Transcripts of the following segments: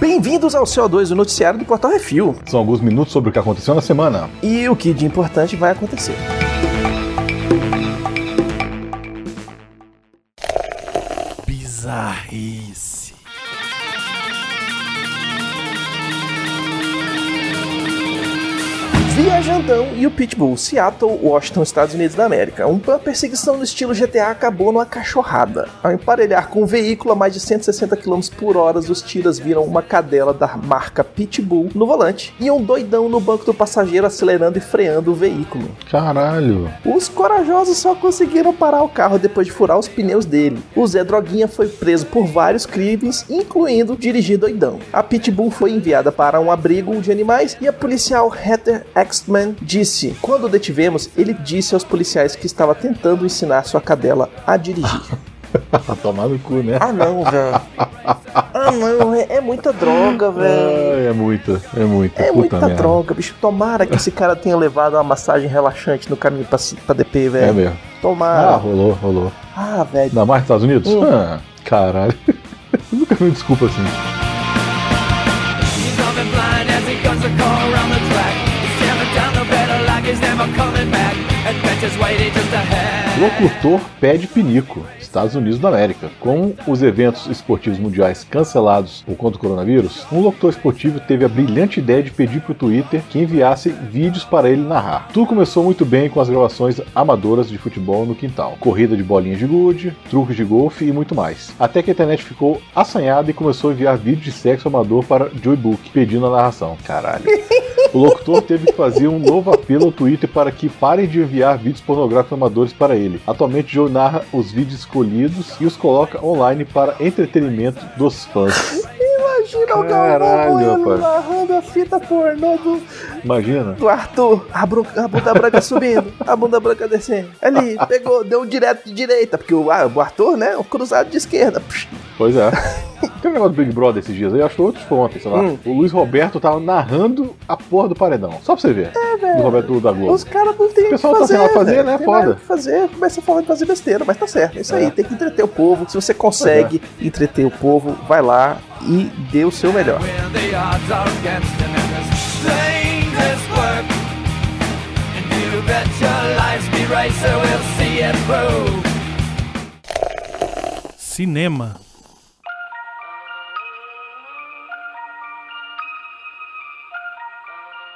Bem-vindos ao CO2, o noticiário do Portal Refil. São alguns minutos sobre o que aconteceu na semana. E o que de importante vai acontecer. Bizarrice. Viajandão e o Pitbull, Seattle, Washington, Estados Unidos da América. Uma perseguição no estilo GTA acabou numa cachorrada. Ao emparelhar com o um veículo a mais de 160 km por hora, os tiras viram uma cadela da marca Pitbull no volante e um doidão no banco do passageiro acelerando e freando o veículo. Caralho! Os corajosos só conseguiram parar o carro depois de furar os pneus dele. O Zé Droguinha foi preso por vários crimes, incluindo dirigir doidão. A Pitbull foi enviada para um abrigo de animais e a policial Heather Axman disse: Quando o detivemos, ele disse aos policiais que estava tentando ensinar sua cadela a dirigir. Tomar no cu, né? Ah, não, velho. Ah, não, é, é muita droga, velho. É muita, é muita. É muita merda. droga, bicho. Tomara que esse cara tenha levado uma massagem relaxante no caminho pra, pra DP, velho. É mesmo. Tomara. Ah, rolou, rolou. Ah, velho. Ainda mais nos Estados Unidos? Hum. Ah, caralho. Nunca me desculpa assim. He's just waiting just ahead. Locutor pede pinico. Estados Unidos da América. Com os eventos esportivos mundiais cancelados por conta do coronavírus, um locutor esportivo teve a brilhante ideia de pedir para o Twitter que enviasse vídeos para ele narrar. Tudo começou muito bem com as gravações amadoras de futebol no quintal, corrida de bolinhas de gude, truques de golfe e muito mais. Até que a internet ficou assanhada e começou a enviar vídeos de sexo amador para Joey Book, pedindo a narração. Caralho. O locutor teve que fazer um novo apelo ao Twitter para que parem de enviar vídeos pornográficos amadores para ele. Atualmente, Joe narra os vídeos escolhidos e os coloca online para entretenimento dos fãs. Imagina o Galvão Bueno narrando a fita pornô do, Imagina. do Arthur. A, bru- a bunda branca subindo, a bunda branca descendo. Ali, pegou, deu um direto de direita, porque o, ah, o Arthur, né, o cruzado de esquerda. Pois é. Tem um negócio do Big Brother esses dias aí, acho que outros foi ontem, sei lá. Hum. O Luiz Roberto tava narrando a porra do paredão. Só pra você ver. É, velho. Luiz Roberto da Globo. Os caras não tem o que pessoal tá fazer, sem nada pra fazer, velho. né? Tem Foda. fazer, começa falando de fazer besteira, mas tá certo. É isso É. aí, tem que entreter o povo. Se você consegue entreter o povo, vai lá e dê o seu melhor. When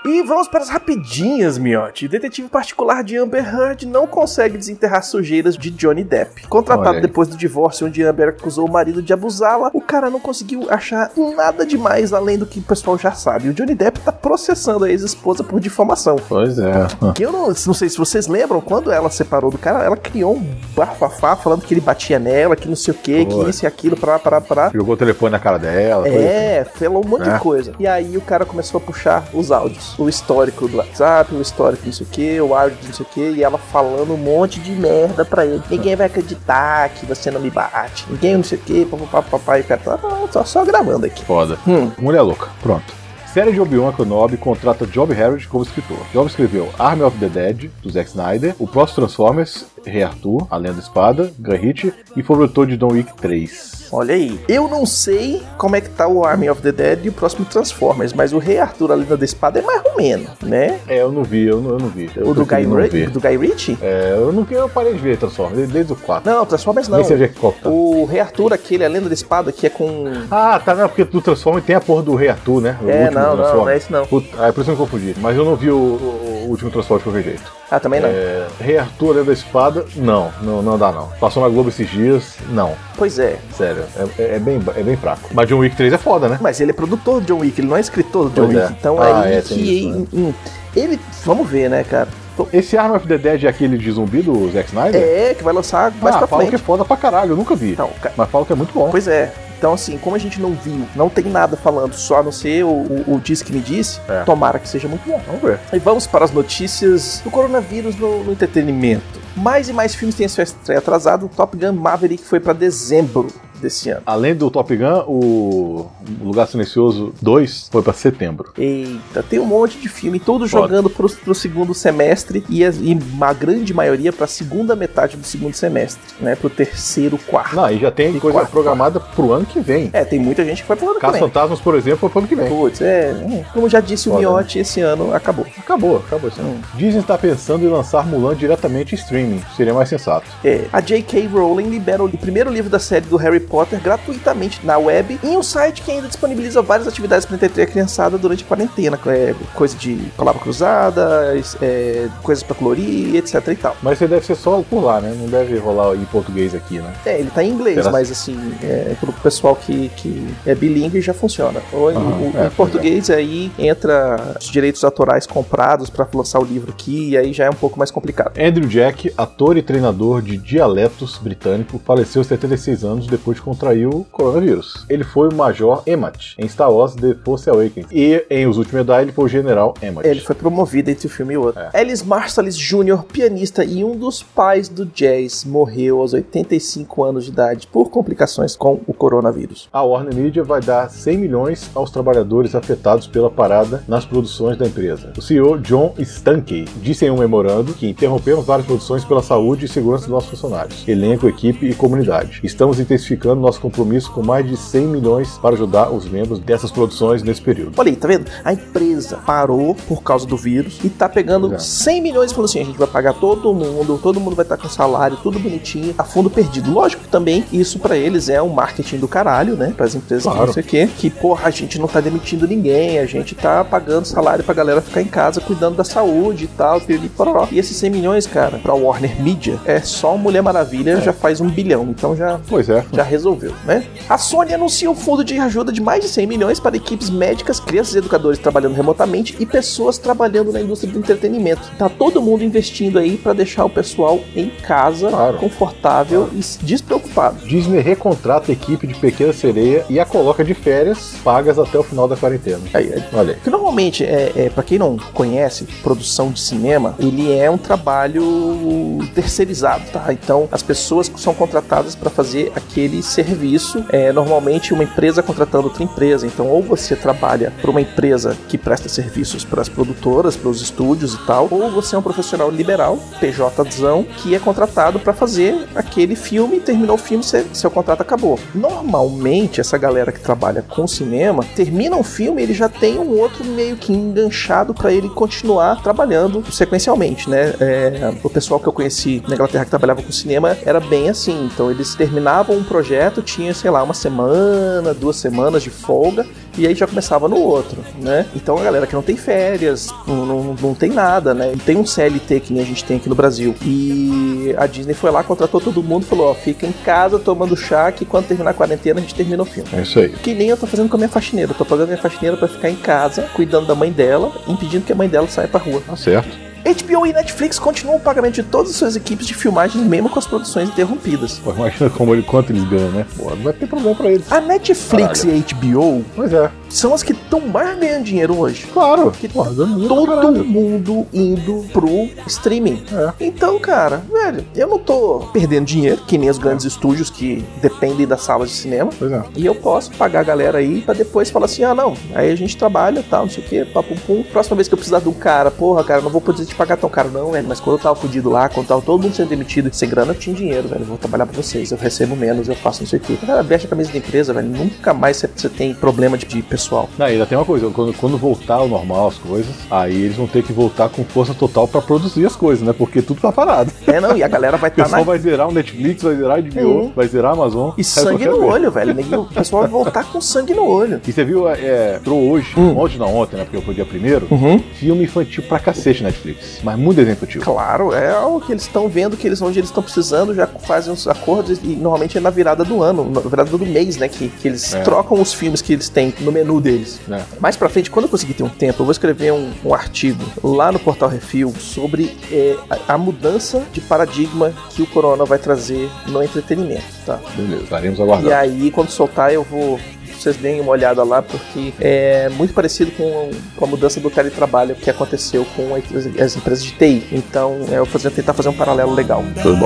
E vamos para as rapidinhas, miote. O detetive particular de Amber Heard não consegue desenterrar sujeiras de Johnny Depp. Contratado depois do divórcio, onde Amber acusou o marido de abusá-la, o cara não conseguiu achar nada demais além do que o pessoal já sabe. O Johnny Depp tá processando a ex-esposa por difamação. Pois é. Que eu não, não sei se vocês lembram, quando ela separou do cara, ela criou um bafafá falando que ele batia nela, que não sei o que, que isso e aquilo, pra, pra, pra. Jogou o telefone na cara dela. assim. É, falou um monte É. de coisa. E aí o cara começou a puxar os áudios. O histórico do WhatsApp, o histórico não sei o que, o áudio de não sei o que, e ela falando um monte de merda pra ele. Ninguém vai acreditar que você não me bate. Ninguém não sei o que, papapá, papai, o cara tá só, só gravando aqui. Foda. Hum. Mulher louca. Pronto. Série de Obi-Wan Kenobi contrata Job Harrod como escritor. Job escreveu Army of the Dead, do Zack Snyder, o próximo Transformers, Rei Arthur, A Lenda da Espada, Ritchie e foi produtor de Don Wick 3. Olha aí. Eu não sei como é que tá o Army of the Dead e o próximo Transformers, mas o Rei Arthur, a Lenda da Espada, é mais ou menos, né? É, eu não vi, eu não, eu não vi. Eu o do Guy, ver. do Guy Ritchie? É, eu não eu parei de ver Transformers, desde, o 4. Não, Transformers não. Nem que qual tá. O Rei Arthur, aquele, a Lenda da Espada, que é com Ah, tá, não, porque do Transformers tem a porra do Rei Arthur, né? O É, não, não, não é esse não. Puta, ah, é por isso que eu me confundi. Mas eu não vi o, o- o último Transformers de qualquer jeito. Ah, também não. É, Rei Arthur, Lenda da Espada, não, não, não dá não. Passou na Globo esses dias, não. Pois é. Sério, é, é- é bem, é bem fraco. Mas John Wick 3 é foda, né? Mas ele é produtor de John Wick, ele não é escritor de John Pois é. Wick. Então Ah, aí é, que. isso, né? hum, ele. Vamos ver, né, cara? Esse Arm of the Dead é aquele de zumbi do Zack Snyder? É, que vai lançar mais ah, pra falam que é foda pra caralho, eu nunca vi. Ca- Mas falam que é muito bom. Pois é. Então, assim, como a gente não viu, não tem nada falando, só a não ser o, o, o Diz que me disse, É. tomara que seja muito bom. Vamos ver. E vamos para as notícias do coronavírus no, no entretenimento. Mais e mais filmes têm sua estreia atrasada. O Top Gun Maverick foi para dezembro. Desse ano. Além do Top Gun, o Lugar Silencioso 2 foi pra setembro. Eita, tem um monte de filme, todos Foda. jogando pro, pro segundo semestre e, as- e uma grande maioria pra segunda metade do segundo semestre, né? Pro terceiro, quarto. Não, e já tem E coisa quarto, programada pro ano que vem. É, tem muita gente que vai pro ano que vem. Fantasmas, por exemplo, foi pro ano que vem. Putz, é, é, como já disse o né? Miotti, esse ano acabou. Acabou, acabou isso. Hum. Disney está pensando em lançar Mulan diretamente em streaming. Seria mais sensato. É, a J.K. Rowling libera o primeiro livro da série do Harry Potter gratuitamente na web em um site que ainda disponibiliza várias atividades para entreter a criançada durante a quarentena. É, coisa de palavra cruzada, é, coisas para colorir, etc e tal. Mas você deve ser só por lá, né? Não deve rolar em português aqui, né? É, ele tá em inglês, Será? mas assim, é, pro pessoal que, que é bilíngue já funciona. Ou em, Aham, o- é, em português aí entra os direitos autorais comprados para lançar o livro aqui, e aí já é um pouco mais complicado. Andrew Jack, ator e treinador de dialetos britânico, faleceu aos 76 anos depois contrair o coronavírus. Ele foi o Major Emmet em Star Wars The Force Awakens. E em Os Últimos Jedi ele foi o General Emmet. Ele foi promovido entre um filme e outro. É. Ellis Marsalis Jr., pianista e um dos pais do jazz, morreu aos 85 anos de idade por complicações com o coronavírus. A Warner Media vai dar 100 milhões aos trabalhadores afetados pela parada nas produções da empresa. O CEO John Stankey disse em um memorando que interrompemos várias produções pela saúde e segurança dos nossos funcionários, elenco, equipe e comunidade. Estamos intensificando nosso compromisso com mais de 100 milhões para ajudar os membros dessas produções nesse período. Olha aí, tá vendo? A empresa parou por causa do vírus e tá pegando Exato. 100 milhões e falou assim: a gente vai pagar todo mundo, todo mundo vai estar com salário, tudo bonitinho, a fundo perdido. Lógico que também isso pra eles é um marketing do caralho, né? Para as empresas que Claro. não sei o quê, que porra, a gente não tá demitindo ninguém, a gente tá pagando salário pra galera ficar em casa cuidando da saúde e tal, piriri, pororó. E esses 100 milhões, cara, pra Warner Media é só Mulher Maravilha, já faz um bilhão, então já Pois é. já resolveu, né? A Sony anuncia um fundo de ajuda de mais de 100 milhões para equipes médicas, crianças e educadores trabalhando remotamente e pessoas trabalhando na indústria do entretenimento. Tá todo mundo investindo aí para deixar o pessoal em casa, Claro. confortável e despreocupado. Disney recontrata a equipe de Pequena Sereia e a coloca de férias pagas até o final da quarentena. Aí. Olha. Que normalmente, é, é, para quem não conhece, produção de cinema, ele é um trabalho terceirizado, tá? Então, as pessoas que são contratadas para fazer aquele serviço, é normalmente uma empresa contratando outra empresa. Então, ou você trabalha para uma empresa que presta serviços para as produtoras, para os estúdios e tal, ou você é um profissional liberal, PJzão, que é contratado para fazer aquele filme, terminou o filme, seu, seu contrato acabou. Normalmente, essa galera que trabalha com cinema, termina um filme, ele já tem um outro meio que enganchado para ele continuar trabalhando sequencialmente, né? É, o pessoal que eu conheci na Inglaterra que trabalhava com cinema era bem assim. Então, eles terminavam um projeto, tinha, sei lá, uma semana, duas semanas de folga, e aí já começava no outro, né? Então a galera que não tem férias, não, não, não tem nada, né? Tem um CLT que nem a gente tem aqui no Brasil. E a Disney foi lá, contratou todo mundo, falou: ó, fica em casa tomando chá, que quando terminar a quarentena a gente termina o filme. É isso aí. Que nem eu tô fazendo com a minha faxineira. Eu tô pagando minha faxineira pra ficar em casa, cuidando da mãe dela, impedindo que a mãe dela saia pra rua. Tá certo. HBO e Netflix continuam o pagamento de todas as suas equipes de filmagem, mesmo com as produções interrompidas. Pô, imagina como ele, quanto eles ganham, né? Pô, não vai ter problema pra eles. A Netflix e a HBO Pois é. são as que estão mais ganhando dinheiro hoje. Claro. Que Pô, todo caralho. mundo indo pro streaming. É. Então, cara, velho, eu não tô perdendo dinheiro, que nem os grandes estúdios que dependem das salas de cinema. Pois é. E eu posso pagar a galera aí pra depois falar assim: ah, não, aí a gente trabalha tal, não sei o que, papo pum. Próxima vez que eu precisar de um cara, porra, cara, não vou poder te pagar tão caro, não, velho. Mas quando eu tava fudido lá, quando tava todo mundo sendo demitido sem grana, eu tinha dinheiro, velho. Eu vou trabalhar pra vocês, eu recebo menos, eu faço não sei o que. Cara, veste a camisa da empresa, velho. Nunca mais você- tem problema de, de pessoal. Não, e ainda tem uma coisa, quando, quando voltar ao normal as coisas, aí eles vão ter que voltar com força total pra produzir as coisas, né? Porque tudo tá parado. É, não, e a galera vai O estar pessoal na. vai zerar o Netflix, vai zerar a HBO, Uhum. vai zerar a Amazon. E Aí sangue eu no olho, velho. O pessoal vai voltar com sangue no olho. E você viu, é, entrou hoje, Hum. ontem não, ontem, né? Porque foi dia primeiro, Uhum. filme infantil pra cacete Netflix. Mas muito desenho infantil. Claro, é algo que eles estão vendo que eles onde eles estão precisando, já fazem os acordos e normalmente é na virada do ano, na virada do mês, né? Que, que eles É. trocam os filmes que eles têm no menu deles. né? Mais pra frente, quando eu conseguir ter um tempo, eu vou escrever um, um artigo lá no Portal Refil sobre é, a, a mudança de paradigma que o Corona vai trazer no entretenimento, tá? Beleza, Beleza, estaremos aguardando. E aí, quando soltar, eu vou. Vocês deem uma olhada lá, porque é muito parecido com, com a mudança do teletrabalho que aconteceu com as empresas de TI. Então, é, eu vou tentar fazer um paralelo legal. Show de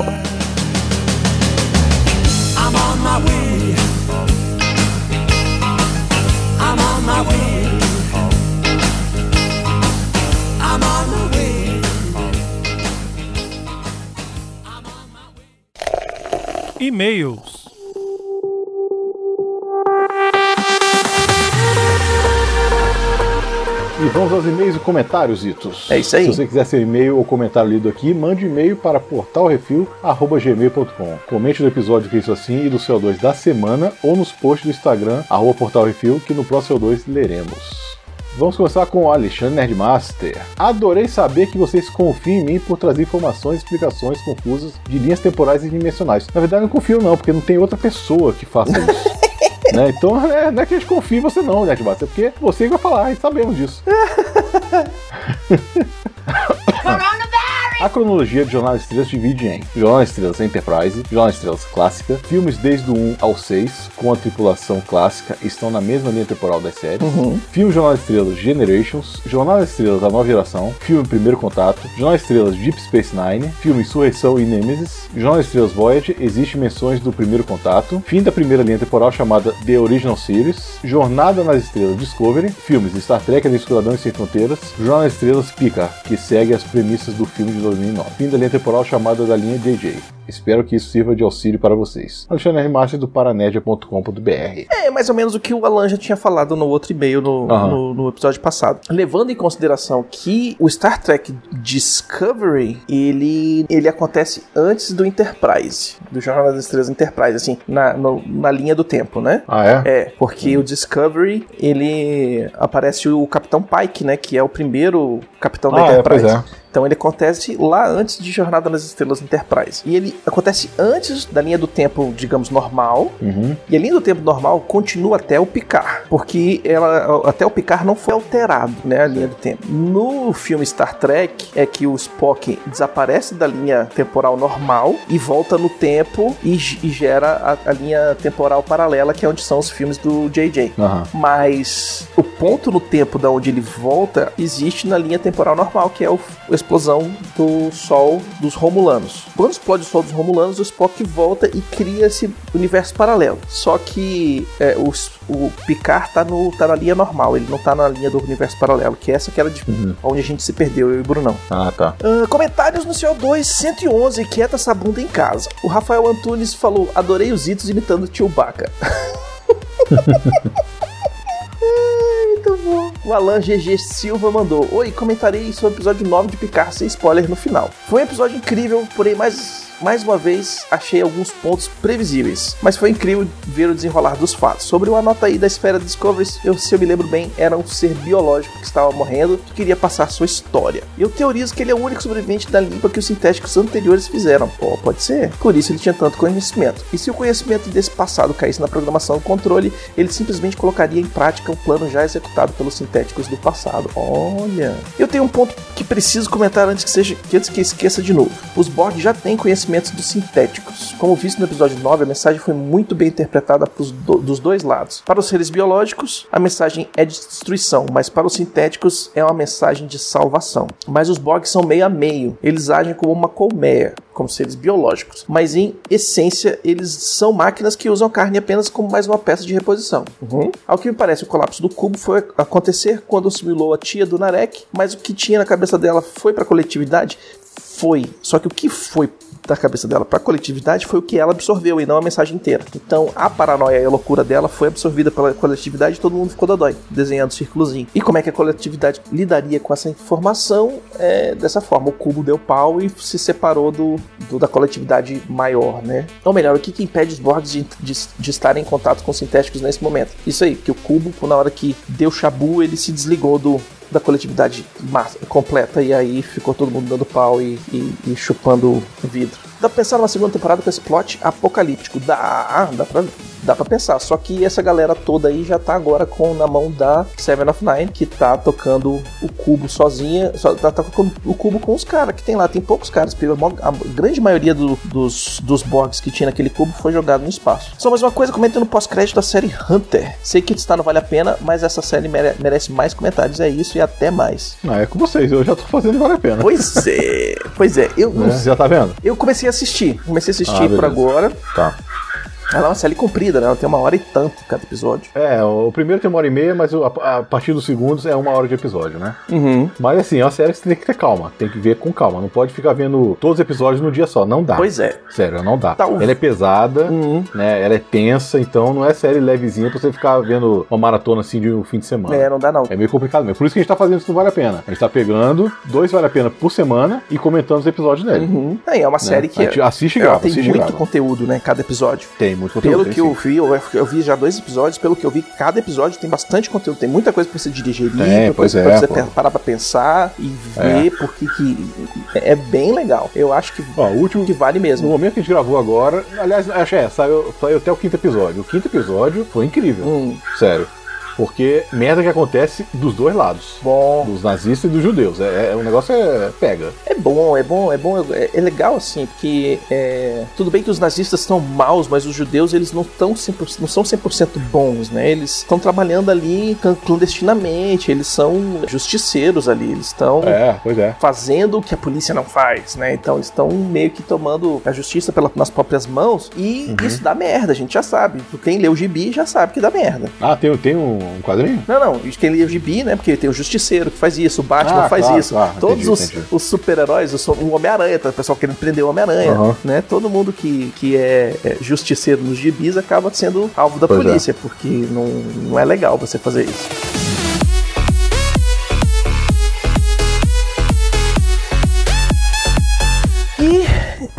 E-mails. E vamos aos e-mails e comentários, Itos. É isso aí. Se você quiser seu e-mail ou comentário lido aqui, mande e-mail para portalrefil.gmail.com. Comente no episódio que isso assim e do CO2 da semana ou nos posts do Instagram, arroba portalrefil, que no próximo CO2 leremos. Vamos começar com o Alexandre Nerdmaster. Adorei saber que vocês confiam em mim por trazer informações e explicações confusas de linhas temporais e dimensionais. Na verdade, não confio não, porque não tem outra pessoa que faça isso. né? Então é, não é que a gente confie em você não, Nerdmaster, é porque você vai falar, e sabemos disso. A cronologia de Jornal Estrelas divide em Jornal Estrelas Enterprise, Jornal Estrelas Clássica, filmes desde o 1 ao 6 com a tripulação clássica estão na mesma linha temporal das séries, filme Jornal Estrelas Generations, Jornal Estrelas A Nova Geração, filme Primeiro Contato, Jornal Estrelas Deep Space Nine, filme Insurreição e Nemesis, Jornal Estrelas Voyager, existe menções do Primeiro Contato, fim da primeira linha temporal chamada The Original Series, Jornada nas Estrelas Discovery, filmes Star Trek e Esquadrões Sem Fronteiras, Jornal Estrelas Picard, que segue as premissas do filme de 2009. Fim da linha temporal chamada da linha JJ. Espero que isso sirva de auxílio para vocês. Alexandre R. Master do paranerdia.com.br. É mais ou menos o que o Alan já tinha falado no outro e-mail no, Aham. no, no episódio passado. Levando em consideração que o Star Trek Discovery, ele, ele acontece antes do Enterprise, do Jornal das Estrelas Enterprise, assim, na, no- na linha do tempo, né? Ah, é? É, porque o Discovery, ele aparece o Capitão Pike, né? Que é o primeiro capitão da Ah, é, Enterprise. pois é. Então ele acontece lá antes de Jornada nas Estrelas Enterprise. E ele acontece antes da linha do tempo, digamos, normal. Uhum. E a linha do tempo normal continua até o Picard, porque ela até o Picard não foi alterado, né, a linha do tempo. No filme Star Trek é que o Spock desaparece da linha temporal normal e volta no tempo e, e gera a, a linha temporal paralela, que é onde são os filmes do JJ. Aham. Mas o ponto no tempo da onde ele volta existe na linha temporal normal, que é o- a explosão do Sol dos Romulanos. Quando explode o Sol dos Romulanos, o Spock volta e cria esse universo paralelo. Só que é, o, o Picard tá, no, tá na linha normal, ele não tá na linha do universo paralelo, que é essa que era de, onde a gente se perdeu, eu e o Brunão. Ah, tá. Ah, comentários no CO2 111, quieta essa bunda em casa. O Rafael Antunes falou: adorei os itos imitando o Chewbacca. O Alan GG Silva mandou: Oi, comentarei sobre o episódio 9 de Picard sem spoiler no final. Foi um episódio incrível, porém mais. Mais uma vez, achei alguns pontos previsíveis, mas foi incrível ver o desenrolar dos fatos. Sobre o anota aí da esfera Discovery, eu, se eu me lembro bem, era um ser biológico que estava morrendo que queria passar sua história. Eu teorizo que ele é o único sobrevivente da limpa que os sintéticos anteriores fizeram. Pô, pode ser. Por isso ele tinha tanto conhecimento. E se o conhecimento desse passado caísse na programação do controle, ele simplesmente colocaria em prática o plano já executado pelos sintéticos do passado. Olha. Eu tenho um ponto que preciso comentar antes que seja que antes que esqueça de novo. Os Borg já têm conhecimentos dos sintéticos. Como visto no episódio 9, a mensagem foi muito bem interpretada do- dos dois lados. Para os seres biológicos, a mensagem é de destruição, mas para os sintéticos é uma mensagem de salvação. Mas os Borg são meio a meio. Eles agem como uma colmeia, como seres biológicos, mas em essência eles são máquinas que usam carne apenas como mais uma peça de reposição. Ao que me parece, o colapso do cubo foi acontecer quando simulou a tia do Narek, mas o que tinha na cabeça dela foi para a coletividade? Foi. Só que o que foi da cabeça dela para a coletividade foi o que ela absorveu e não a mensagem inteira. Então a paranoia e a loucura dela foi absorvida pela coletividade e todo mundo ficou dodói, desenhando círculozinho. E como é que a coletividade lidaria com essa informação? É dessa forma: o cubo deu pau e se separou do, do- da coletividade maior, né? Ou melhor, o que, que impede os Borgs de, de, de estarem em contato com os sintéticos nesse momento? Isso aí, que o cubo, na hora que deu chabu, ele se desligou do, da coletividade massa- completa e aí ficou todo mundo dando pau e, e- e chupando vidro. Dá pra pensar numa segunda temporada com esse plot apocalíptico. Dá, dá pra, dá pra pensar. Só que essa galera toda aí já tá agora com na mão da Seven of Nine, que tá tocando o cubo sozinha. Só, tá, tá tocando o cubo com os caras que tem lá. Tem poucos caras. A grande maioria do- dos, dos Borgs que tinha naquele cubo foi jogado no espaço. Só mais uma coisa, comentando no pós-crédito da série Hunter. Sei que está não vale a pena, mas essa série mere- merece mais comentários. É isso e até mais. Ah, é com vocês, eu já tô fazendo e vale a pena. Pois é, pois é. Eu, Né? Já tá vendo? eu comecei a assistir. Comecei a assistir Ah, por agora. Tá. Ela é uma série comprida, né? Ela tem uma hora e tanto cada episódio. É, o primeiro tem uma hora e meia, mas a, partir dos segundos é uma hora de episódio, né? Uhum. Mas assim, é uma série que você tem que ter calma. Tem que ver com calma. Não pode ficar vendo todos os episódios num dia só. Não dá. Pois é. Sério, não dá. Tá, Ela é pesada, Uhum. né? Ela é tensa, então não é série levezinha pra você ficar vendo uma maratona assim de um fim de semana. É, não dá não. É meio complicado mesmo. Por isso que a gente tá fazendo isso não vale a pena. A gente tá pegando dois vale a pena por semana e comentando os episódios nele. Uhum. É, é uma série que A gente assiste e ela grava, tem assiste e muito grava. conteúdo, né? Cada episódio. Tem muito conteúdo. Pelo que eu vi, eu, eu vi já dois episódios, pelo que eu vi, cada episódio tem bastante conteúdo, tem muita coisa pra você digerir, muita pois é, pra você pô. parar pra pensar e ver porque que é bem legal. Eu acho que, Ó, o último que vale No mesmo. momento que a gente gravou agora, aliás, acho é, saiu, saiu até o quinto episódio. O quinto episódio foi incrível, Hum, sério. Porque merda que acontece dos dois lados. bom. Dos nazistas e dos judeus. É, é- o negócio é. pega. É bom, é bom, é bom, é, é legal assim, porque é, tudo bem que os nazistas são maus, mas os judeus eles não estão 100%, não são 100% bons, né? Eles estão trabalhando ali clan- clandestinamente, eles são justiceiros ali, eles estão É, é. fazendo o que a polícia não faz, né? Então eles estão meio que tomando a justiça pela- nas próprias mãos e Uhum. isso dá merda, a gente já sabe. Quem lê o gibi já sabe que dá merda. Ah, tem, tem um, um quadrinho? Não, não, quem lê o gibi, né? Porque tem o Justiceiro que faz isso, o Batman Ah, faz claro, isso. claro, Todos entendi, os, entendi. os super-heróis, o, Homem-Aranha, tá? o pessoal querendo prender o Homem-Aranha, Aham. né? Todo mundo que, que é, é justiceiro nos gibis acaba sendo alvo da Pois é. polícia, porque não, não é legal você fazer isso.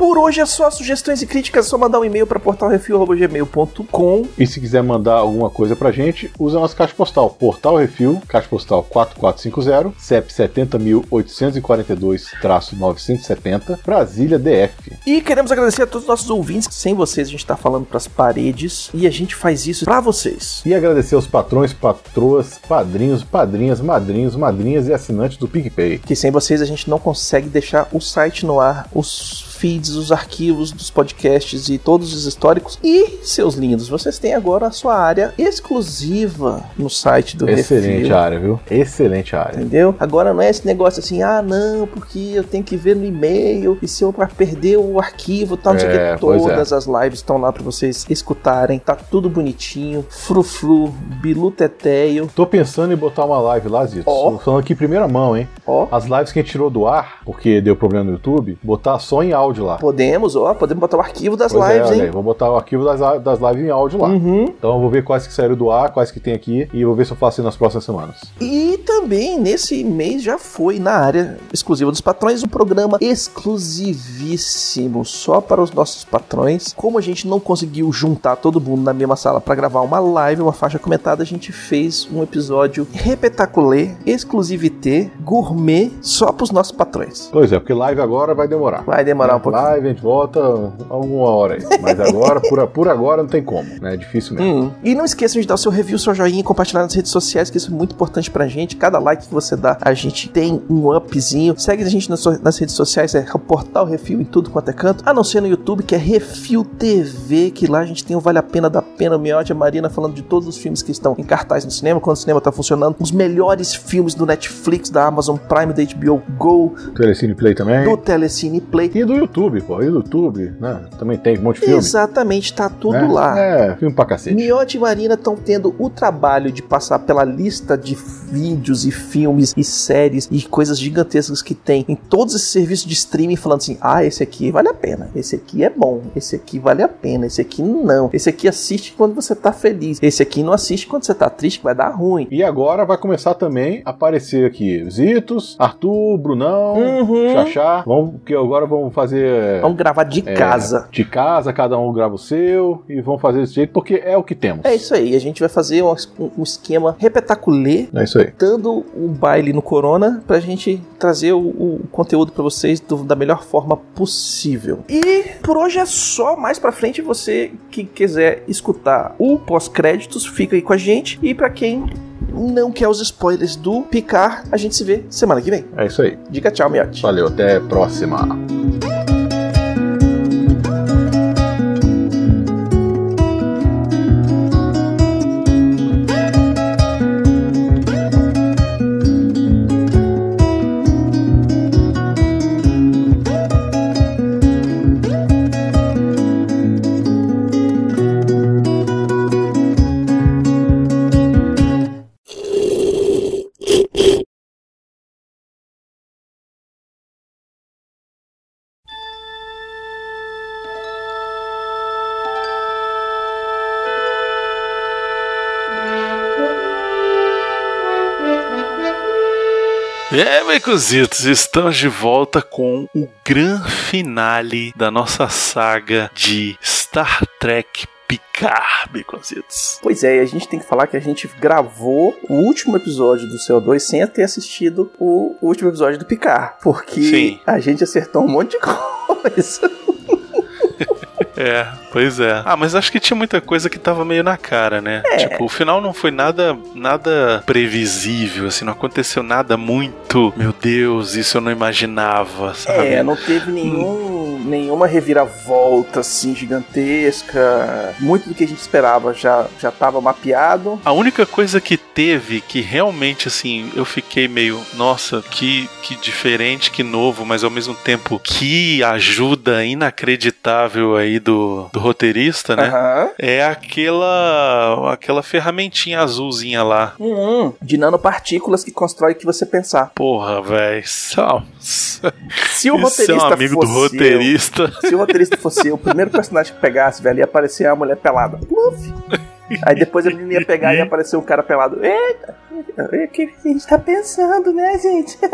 Por hoje é só sugestões e críticas, é só mandar um e-mail para portalrefil.gmail.com E se quiser mandar alguma coisa pra gente, usa nossa caixa postal. Portal Refil, caixa postal 4450, CEP 70.842-970, Brasília DF. E queremos agradecer a todos os nossos ouvintes, que sem vocês a gente tá falando pras paredes e a gente faz isso pra vocês. E agradecer aos patrões, patroas, padrinhos, padrinhas, madrinhos, madrinhas e assinantes do PicPay. Que sem vocês a gente não consegue deixar o site no ar, os feeds, os arquivos dos podcasts e todos os históricos. E, seus lindos, vocês têm agora a sua área exclusiva no site do Excelente Refil. área, viu? Excelente área. Entendeu? Agora não é esse negócio assim, ah, não, porque eu tenho que ver no e-mail e se eu perder o arquivo tal, não sei o É, que. é. Todas as lives estão lá pra vocês escutarem. Tá tudo bonitinho, frufru, biluteteio. Tô pensando em botar uma live lá, Zito. Ó. Tô falando aqui em primeira mão, hein? Ó, As lives que a gente tirou do ar, porque deu problema no YouTube, botar só em áudio lá. podemos, ó, podemos botar o arquivo das Pois é, lives, olha hein? aí, vou botar o arquivo das, das lives em áudio lá. Uhum. Então eu vou ver quais que saíram do ar, quais que tem aqui, e vou ver se eu faço nas próximas semanas. E também nesse mês já foi na área exclusiva dos patrões um programa exclusivíssimo só para os nossos patrões. Como a gente não conseguiu juntar todo mundo na mesma sala para gravar uma live, uma faixa comentada, a gente fez um episódio repetaculê, exclusivité, gourmet, só para os nossos patrões. Pois é, porque live agora vai demorar. Vai demorar um pouquinho. Live a gente volta alguma hora aí. Mas agora, por, por agora, não tem como, né? É difícil mesmo. Hum. E não esqueçam de dar o seu review, seu joinha e compartilhar nas redes sociais, que isso é muito importante pra gente. Cada like que você dá, a gente tem um upzinho. Segue a gente nas, nas redes sociais, é o Portal Refil em tudo quanto é canto. A não ser no YouTube, que é Refil TV, que lá a gente tem o Vale a Pena da Pena, o Miote e a Marina falando de todos os filmes que estão em cartaz no cinema, quando o cinema tá funcionando. Os melhores filmes do Netflix, da Amazon Prime, da HBO Go, Telecine Play também. do Telecine Play. E do YouTube, pô. E do YouTube, né? Também tem um monte de filme. Exatamente, tá tudo né? lá. É, filme pra cacete. Miotti e Marina estão tendo o trabalho de passar pela lista de vídeos e filmes e séries e coisas gigantescas que tem em todos esses serviços de streaming, falando assim: ah, esse aqui vale a pena, esse aqui é bom, esse aqui vale a pena, esse aqui não, esse aqui assiste quando você tá feliz, esse aqui não assiste quando você tá triste, que vai dar ruim. E agora vai começar também a aparecer aqui Zitos, Arthur, Brunão, Uhum. Xaxá. Vamos, que agora vamos fazer. Vamos gravar de é, casa. De casa, cada um grava o seu e vamos fazer desse jeito porque é o que temos. É isso aí, a gente vai fazer um, um esquema repetaculê É isso aí. dando o baile no Corona pra gente trazer o, o conteúdo pra vocês do- da melhor forma possível. E por hoje é só. Mais pra frente, você que quiser escutar o pós-créditos, fica aí com a gente. E pra quem não quer os spoilers do Picar, a gente se vê semana que vem. É isso aí. Diga tchau, Miotti. Valeu, até a próxima. Baconzitos, estamos de volta com o grande finale da nossa saga de Star Trek Picard, Baconzitos. Pois é, e a gente tem que falar que a gente gravou o último episódio do CO2 sem ter assistido o último episódio do Picard. Porque Sim. a gente acertou um monte de coisa. É, pois é. Ah, mas acho que tinha muita coisa que tava meio na cara, né? É. Tipo, o final não foi nada nada previsível, assim, não aconteceu nada muito, meu Deus, isso eu não imaginava, sabe? É, não teve nenhum, nenhuma reviravolta assim gigantesca. Muito do que a gente esperava já já estava mapeado. A única coisa que teve que realmente, assim, eu fiquei meio, nossa, que, que diferente, que novo, mas ao mesmo tempo que ajuda inacreditável aí do, do roteirista, né? Aham. É aquela aquela ferramentinha azulzinha lá. Hum, de nanopartículas que constrói o que você pensar. Porra, velho. Se o é um roteirista amigo fosse do roteirista. Eu, se o roteirista fosse o primeiro personagem que pegasse, velho, ia aparecer a mulher pelada. Aí depois ele ia pegar e ia aparecer um cara pelado. Eita, é o que a gente tá pensando, né, gente?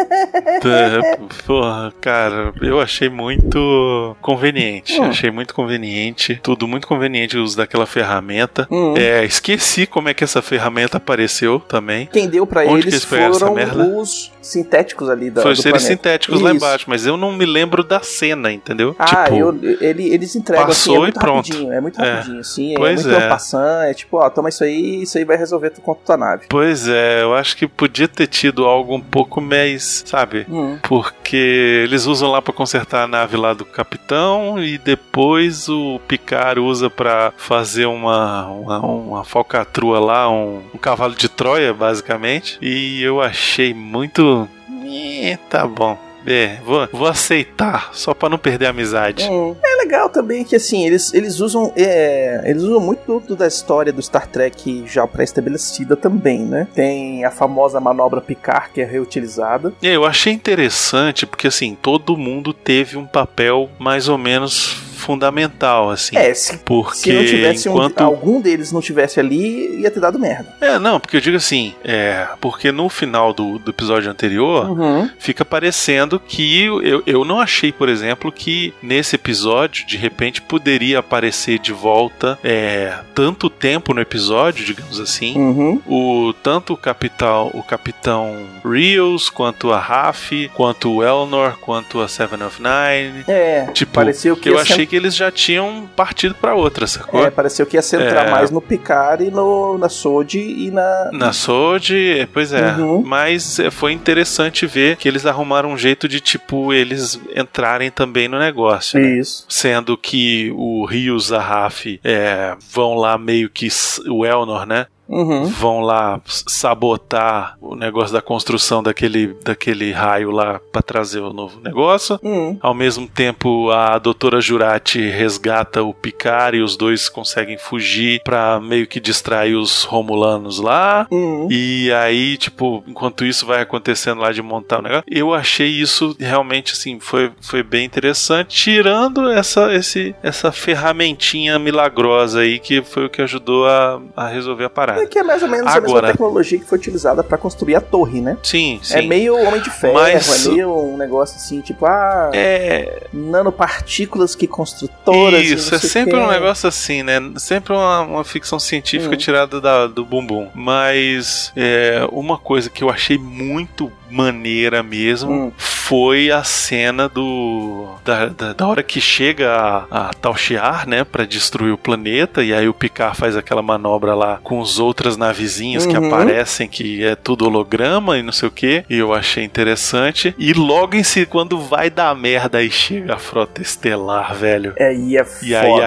É, Porra, cara, eu achei muito conveniente. Hum. Achei muito conveniente. Tudo muito conveniente o uso daquela ferramenta. Hum. É, esqueci como é que essa ferramenta apareceu também. Quem deu pra Onde que eles essa foram os sintéticos ali da, os seres sintéticos lá Isso. embaixo, mas eu não me lembro da cena, entendeu? Ah, tipo, eu, ele, eles entregam assim, passou é muito e pronto. rapidinho, é muito É. rapidinho, assim, é Pois muito é. é. passando, é tipo, ó, toma isso aí, isso aí vai resolver tu contra tua nave. Pois é, eu acho que podia ter tido algo um pouco mais, sabe? Hum. Porque eles usam lá pra consertar a nave lá do capitão e depois o Picard usa pra fazer uma, uma, uma falcatrua lá, um, um cavalo de Troia, basicamente. E eu achei muito. Eh, tá bom. É, vou, vou aceitar, só pra não perder a amizade. Hum. É legal também que assim, eles, eles usam. é, eles usam muito do, da história do Star Trek já pré-estabelecida também, né? Tem a famosa manobra Picard, que é reutilizada. E eu achei interessante porque assim, todo mundo teve um papel mais ou menos fundamental, assim. É, se, porque se não tivesse um- enquanto algum deles não tivesse ali, ia ter dado merda. É, não, porque eu digo assim, é, porque no final do, do episódio anterior Uhum. fica parecendo que eu, eu não achei, por exemplo, que nesse episódio de repente poderia aparecer de volta é, tanto tempo no episódio, digamos assim, Uhum. o tanto o capitão, o capitão Rios, quanto a Raf, quanto o Elnor, quanto a Seven of Nine. É, Tipo, pareceu que eu achei que eles já tinham partido pra outra, sacou? É, pareceu que ia centrar É. mais no Picard e no, na Sod e na. Na Sod, pois é. Uhum. Mas é, foi interessante ver que eles arrumaram um jeito de, tipo, eles entrarem também no negócio. né? Isso. Sendo que o Rios, a Raf, é, vão lá meio que. O Elnor, né? Uhum. Vão lá sabotar o negócio da construção daquele, daquele raio lá pra trazer o novo negócio. Uhum. Ao mesmo tempo, a doutora Jurati resgata o Picard e os dois conseguem fugir pra meio que distrair os Romulanos lá. Uhum. E aí, tipo, enquanto isso vai acontecendo lá de montar o negócio, eu achei isso realmente, assim, foi, foi bem interessante, tirando essa, esse, essa ferramentinha milagrosa aí que foi o que ajudou a, a resolver a parada. É que é mais ou menos a mesma Agora- tecnologia que foi utilizada pra construir a torre, né? Sim, sim. É meio Homem de Ferro, Mas- é meio um negócio assim, tipo, ah, É, nanopartículas que construtoras. Isso, é sempre um negócio assim, né? Sempre uma, uma ficção científica Hum. tirada da- do bumbum. Mas é, uma coisa que eu achei muito maneira mesmo Hum. foi a cena do da, da, da hora que chega a, a Tal Shiar, né, para destruir o planeta e aí o Picard faz aquela manobra lá com as outras navezinhas que Uhum. aparecem que é tudo holograma e não sei o que e eu achei interessante e logo em si quando vai dar merda aí chega a frota estelar, velho. É, e é E aí foda.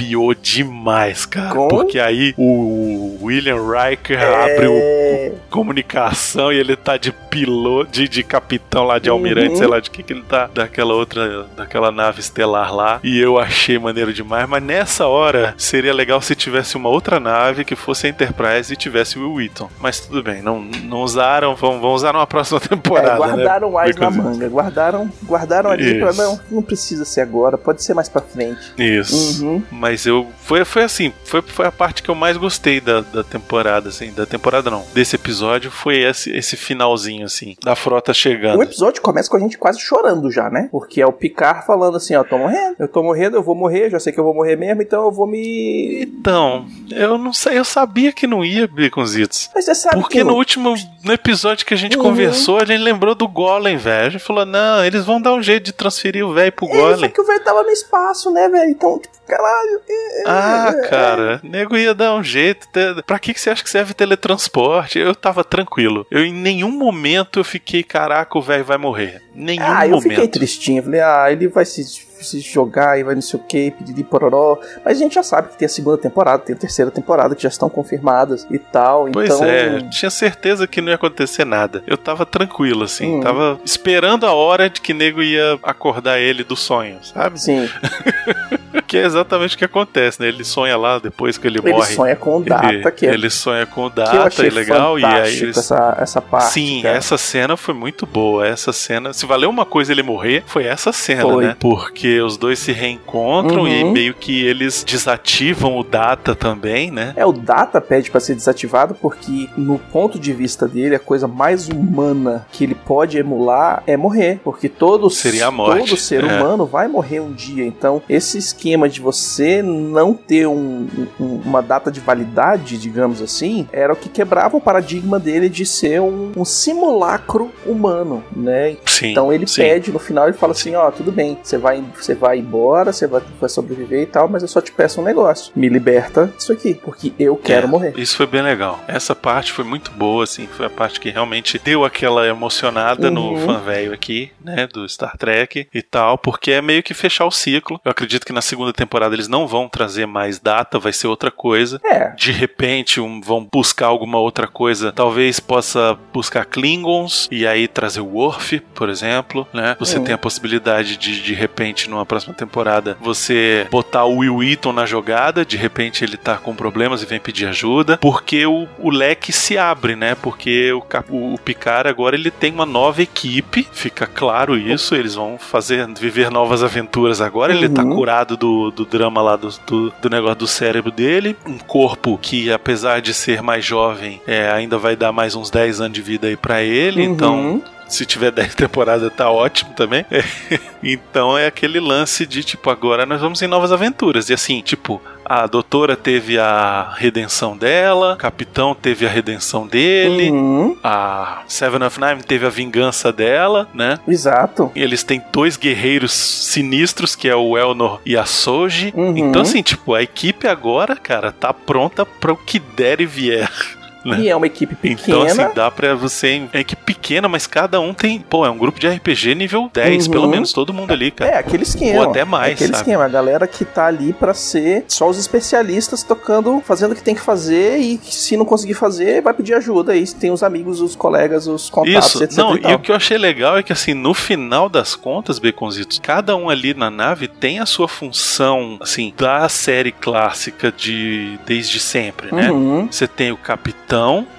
Arrepiou demais, cara. Com? Porque aí o William Riker abre o É, comunicação e ele tá de piloto, de, de capitão lá, de almirante, Uhum. sei lá de que que ele tá, daquela outra, daquela nave estelar lá. E eu achei maneiro demais, mas nessa hora seria legal se tivesse uma outra nave que fosse a Enterprise e tivesse o Will Wheaton. Mas tudo bem, não, não usaram, vão, vão usar numa próxima é, temporada, guardaram né? mais na manga, guardaram, guardaram ali pra não, não precisa ser agora, pode ser mais pra frente. Isso. Uhum. Mas Mas eu. Foi, foi assim, foi, foi a parte que eu mais gostei da, da temporada, assim. Da temporada não. Desse episódio foi esse, esse finalzinho, assim, da frota chegando. O episódio começa com a gente quase chorando já, né? Porque é o Picard falando assim, ó, tô morrendo, eu tô morrendo, eu vou morrer, já sei que eu vou morrer mesmo, então eu vou me... Então, eu não sei, eu sabia que não ia, Baconzitos. Mas você sabe Porque que no último no episódio que a gente Uhum. conversou, a gente lembrou do Golem, velho. A gente falou, não, eles vão dar um jeito de transferir o velho pro É, só Golem. que o velho tava no espaço, né, velho? Então, tipo, caralho. Ah, cara, nego ia dar um jeito. Pra que, que você acha que serve teletransporte? Eu tava tranquilo. Eu em nenhum momento eu fiquei, caraca, o velho vai morrer. Nenhum Ah, eu momento. fiquei tristinho. Falei, ah, ele vai se, se jogar e vai não sei o que, pedir pororó. Mas a gente já sabe que tem a segunda temporada, tem a terceira temporada que já estão confirmadas e tal. Pois então, é, eu tinha certeza que não ia acontecer nada. Eu tava tranquilo, assim. Hum. Tava esperando a hora de que nego ia acordar ele do sonho, sabe? Sim, Que é exatamente o que acontece, né? Ele sonha lá depois que ele, ele morre. sonha com o Data, ele, que é ele sonha com o Data, e legal, e aí eles... essa, essa parte. Sim, cara. essa cena foi muito boa. Essa cena, se valeu uma coisa ele morrer, foi essa cena, Foi. né? Porque os dois se reencontram Uhum. e meio que eles desativam o Data também, né? É, o Data pede pra ser desativado porque, no ponto de vista dele, a coisa mais humana que ele pode emular é morrer. Porque todo, todo ser é. humano vai morrer um dia. Então, esse esquema de você não ter um- um- uma data de validade, digamos assim, era o que quebrava o paradigma dele de ser um, um simulacro humano, né? Sim. Então ele sim. pede no final, ele fala assim, ó, tudo bem, você vai, você vai embora, você vai, vai sobreviver e tal, mas eu só te peço um negócio. Me liberta disso aqui, porque eu quero É, morrer. Isso foi bem legal. Essa parte foi muito boa, assim. Foi a parte que realmente deu aquela emocionada no Uhum. fã velho aqui, né? Do Star Trek e tal, porque é meio que fechar o ciclo. Eu acredito que na segunda temporada eles não vão trazer mais data, vai ser outra coisa. É, De repente um- vão buscar alguma outra coisa. Talvez possa buscar Klingons e aí trazer o Worf, por exemplo, né? Você Hum. tem a possibilidade de, de repente, numa próxima temporada, você botar o Will Wheaton na jogada, de repente ele tá com problemas e vem pedir ajuda, porque o, o leque se abre, né? Porque o, o, o Picard agora ele tem uma nova equipe, fica claro isso, eles vão fazer, viver novas aventuras agora, ele tá Uhum. curado do, do drama lá do, do, do negócio do cérebro dele, um corpo que apesar de ser mais jovem, é, ainda vai dar mais uns 10 anos de vida aí pra ele, então uhum. Se tiver 10 temporadas tá ótimo também. então é aquele lance de tipo, agora nós vamos em novas aventuras. E assim, tipo, a doutora teve a redenção dela, o capitão teve a redenção dele, Uhum. a Seven of Nine teve a vingança dela, né? Exato. E Eles têm dois guerreiros sinistros, que é o Elnor e a Soji. Uhum. Então, assim, tipo, a equipe agora, cara, tá pronta para o que der e vier. né? E é uma equipe Então, pequena. assim, dá pra você. É equipe pequena, mas cada um tem. Pô, é um grupo de RPG nível 10, Uhum. pelo menos, todo mundo ali, cara. É, aquele esquema. Ou até mais, É aquele sabe? esquema, a galera que tá ali pra ser só os especialistas tocando, fazendo o que tem que fazer e se não conseguir fazer, vai pedir ajuda. Aí tem os amigos, os colegas, os contatos, Isso, etc. não, e e o que eu achei legal é que assim, no final das contas, Baconzitos, cada um ali na nave tem a sua função, assim, da série clássica de desde sempre, né? Uhum. Você tem o capitão,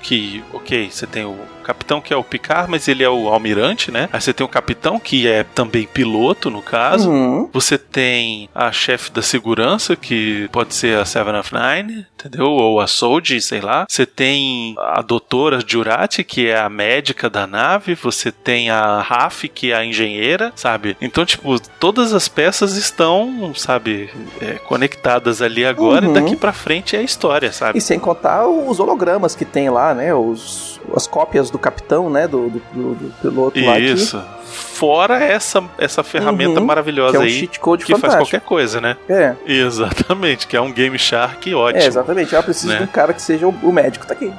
que, ok, você tem o capitão que é o Picard, mas ele é o almirante, né? Aí você tem o capitão, que é também piloto, no caso. Uhum. Você tem a chefe da segurança, que pode ser a Seven of Nine, entendeu? Ou a Soldi, sei lá. Você tem a doutora Jurati, que é a médica da nave. Você tem a Raf, que é a engenheira, sabe? Então, tipo, todas as peças estão, sabe, é, conectadas ali agora Uhum. e daqui pra frente é a história, sabe? E sem contar os hologramas que tem lá, né? Os, as cópias do capitão, né? Do, do, do- do piloto lá. Que, Isso. Fora essa, essa ferramenta Uhum, maravilhosa que é um aí. cheat code Que faz fantástico. qualquer coisa, né? É, Exatamente, que é um Game Shark ótimo. é, exatamente. Ah, eu preciso né? de um cara que seja o, o médico. Tá aqui.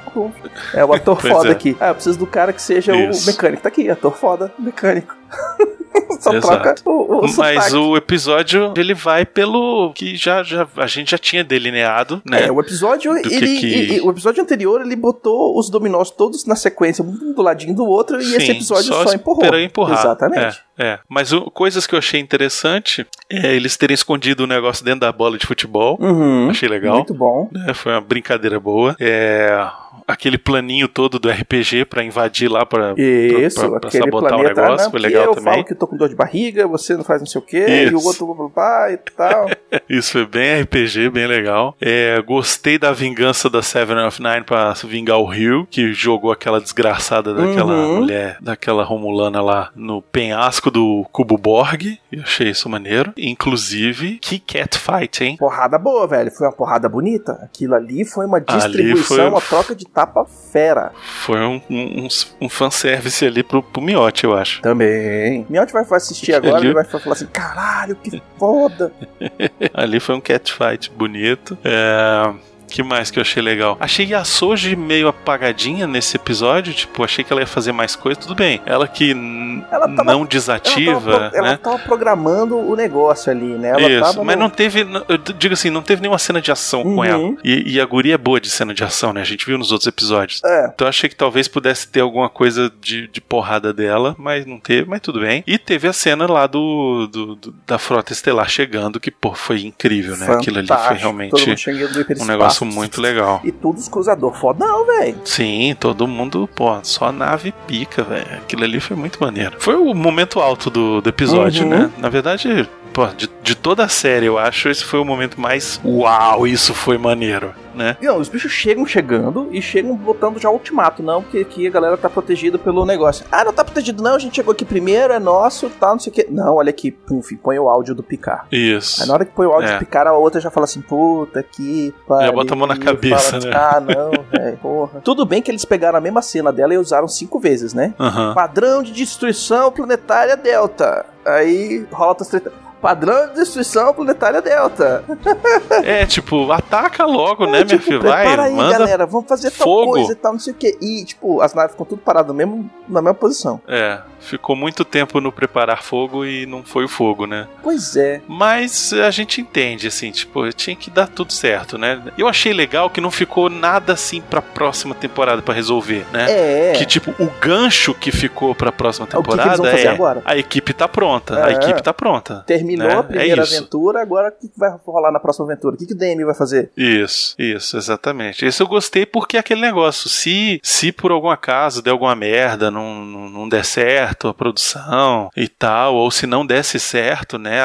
É o ator foda é. aqui. Ah, eu preciso do cara que seja Isso. o mecânico. Tá aqui, ator foda, mecânico. Só Exato. troca o, o Mas sotaque. o episódio ele vai pelo que já, já a gente já tinha delineado, né? É, o episódio, que ele, que- o episódio anterior, ele botou os dominós todos na sequência, um do ladinho do outro, e esse Sim, episódio só só, empurrou. empurrar. Exatamente. É, mas o- coisas que eu achei interessante é eles terem escondido o negócio dentro da bola de futebol. Uhum. Achei legal. Muito bom. né? Foi uma brincadeira boa. É. Aquele planinho todo do RPG pra invadir lá Isso, aquele sabotar o negócio. né, Foi legal eu também. falo que eu tô com dor de barriga, você não faz não sei o quê, e o Isso. outro blá, e tal. Isso foi bem RPG, bem legal. É, gostei da vingança da Seven of Nine pra vingar o Rio, que jogou aquela desgraçada daquela Uhum. mulher, daquela Romulana lá no penhasco do Cubo Borg. Eu achei isso maneiro. Inclusive, que catfight, hein? Porrada boa, velho. Foi uma porrada bonita. Aquilo ali foi uma distribuição, foi- uma troca de tapa fera. Foi um, um, um, fanservice ali pro, pro Miotti, eu acho. Também. Miotti vai assistir agora, Ali- ele vai falar assim: caralho, que foda. Ali foi um catfight bonito. É. que mais que eu achei legal? Achei a Soji meio apagadinha nesse episódio. Tipo, achei que ela ia fazer mais coisa. Tudo bem. Ela que Ela tava- não Ela desativa, tava, pro- ela né? tava programando o negócio ali, né? Ela Isso, mas no- não teve, eu digo assim, não teve nenhuma cena de ação com Uhum. ela. E, e a guria é boa de cena de ação, né? A gente viu nos outros episódios. É. Então eu achei que talvez pudesse ter alguma coisa de, de porrada dela, mas não teve, mas tudo bem. E teve a cena lá do, do- do- da Frota Estelar chegando, que pô, foi incrível, né? Aquilo ali foi fantástico, realmente um hiperespaço. Negócio muito legal. E tudo os cruzador fodão, velho. Sim, todo mundo, pô, só nave pica, velho. Aquilo ali foi muito maneiro. Foi o momento alto do, do episódio, Uhum. né? Na verdade, pô, de, de toda a série, eu acho, esse foi o momento mais. Uau, isso foi maneiro, né? Não, os bichos chegam chegando e chegam botando já ultimato, não, porque aqui a galera tá protegida pelo negócio. Ah, não tá protegido, não, a gente chegou aqui primeiro, é nosso, tal, não sei o quê. Não, olha aqui, puf, põe o áudio do Picar. Isso. Aí na hora que põe o áudio É. do Picar, a outra já fala assim, puta que pariu. Já bota a mão na cabeça, Fala, né? Ah, não, velho, porra. Tudo bem que eles pegaram a mesma cena dela e usaram cinco vezes, né? Aham. Padrão de destruição planetária Delta. Aí rola outras treta. Padrão de destruição planetária Delta. É, tipo, ataca logo, né, É, minha tipo, filha? prepara Vai, aí, manda. galera, vamos fazer tal fogo. coisa e tal, não sei o que. E, tipo, as naves ficam tudo paradas mesmo, na mesma posição. É, ficou muito tempo no preparar fogo e não foi o fogo, né? Pois é. Mas a gente entende, assim, tipo, tinha que dar tudo certo, né? Eu achei legal que não ficou nada assim pra próxima temporada pra resolver, né? É. Que tipo, o gancho que ficou pra próxima É o que que temporada é a equipe tá pronta, É. a equipe tá pronta. Terminou né? a primeira É isso. aventura, agora o que, vai rolar na próxima aventura? O que, que o DM vai fazer? Isso, isso, exatamente. Isso eu gostei porque é aquele negócio, se se por algum acaso der alguma merda, não, não, não der certo a produção e tal, ou se não desse certo, né,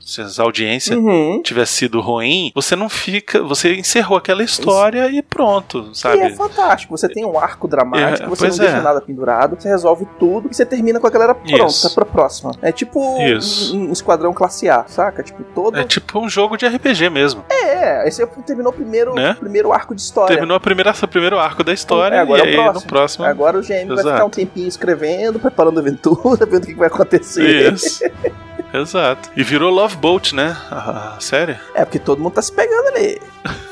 se as audiências Uhum. tivesse sido ruim, você não fica, você encerrou aquela história e pronto, E sabe? é fantástico. Você tem um arco dramático, É, você não deixa é. nada pendurado, você resolve tudo e você termina com a galera pronta Isso. pra próxima. É tipo Isso. um, um esquadrão classe A, saca? Tipo, todo. É tipo um jogo de RPG mesmo. É, aí você terminou o primeiro, Né? primeiro arco de história. Terminou a primeira, o primeiro arco da história É, agora e é o próximo. no próximo. Agora o GM vai Exato. ficar um tempinho escrevendo, preparando a aventura, vendo o que vai acontecer. Isso. Exato. E virou Love Boat, né? A, série. É, porque todo mundo tá se pegando ali.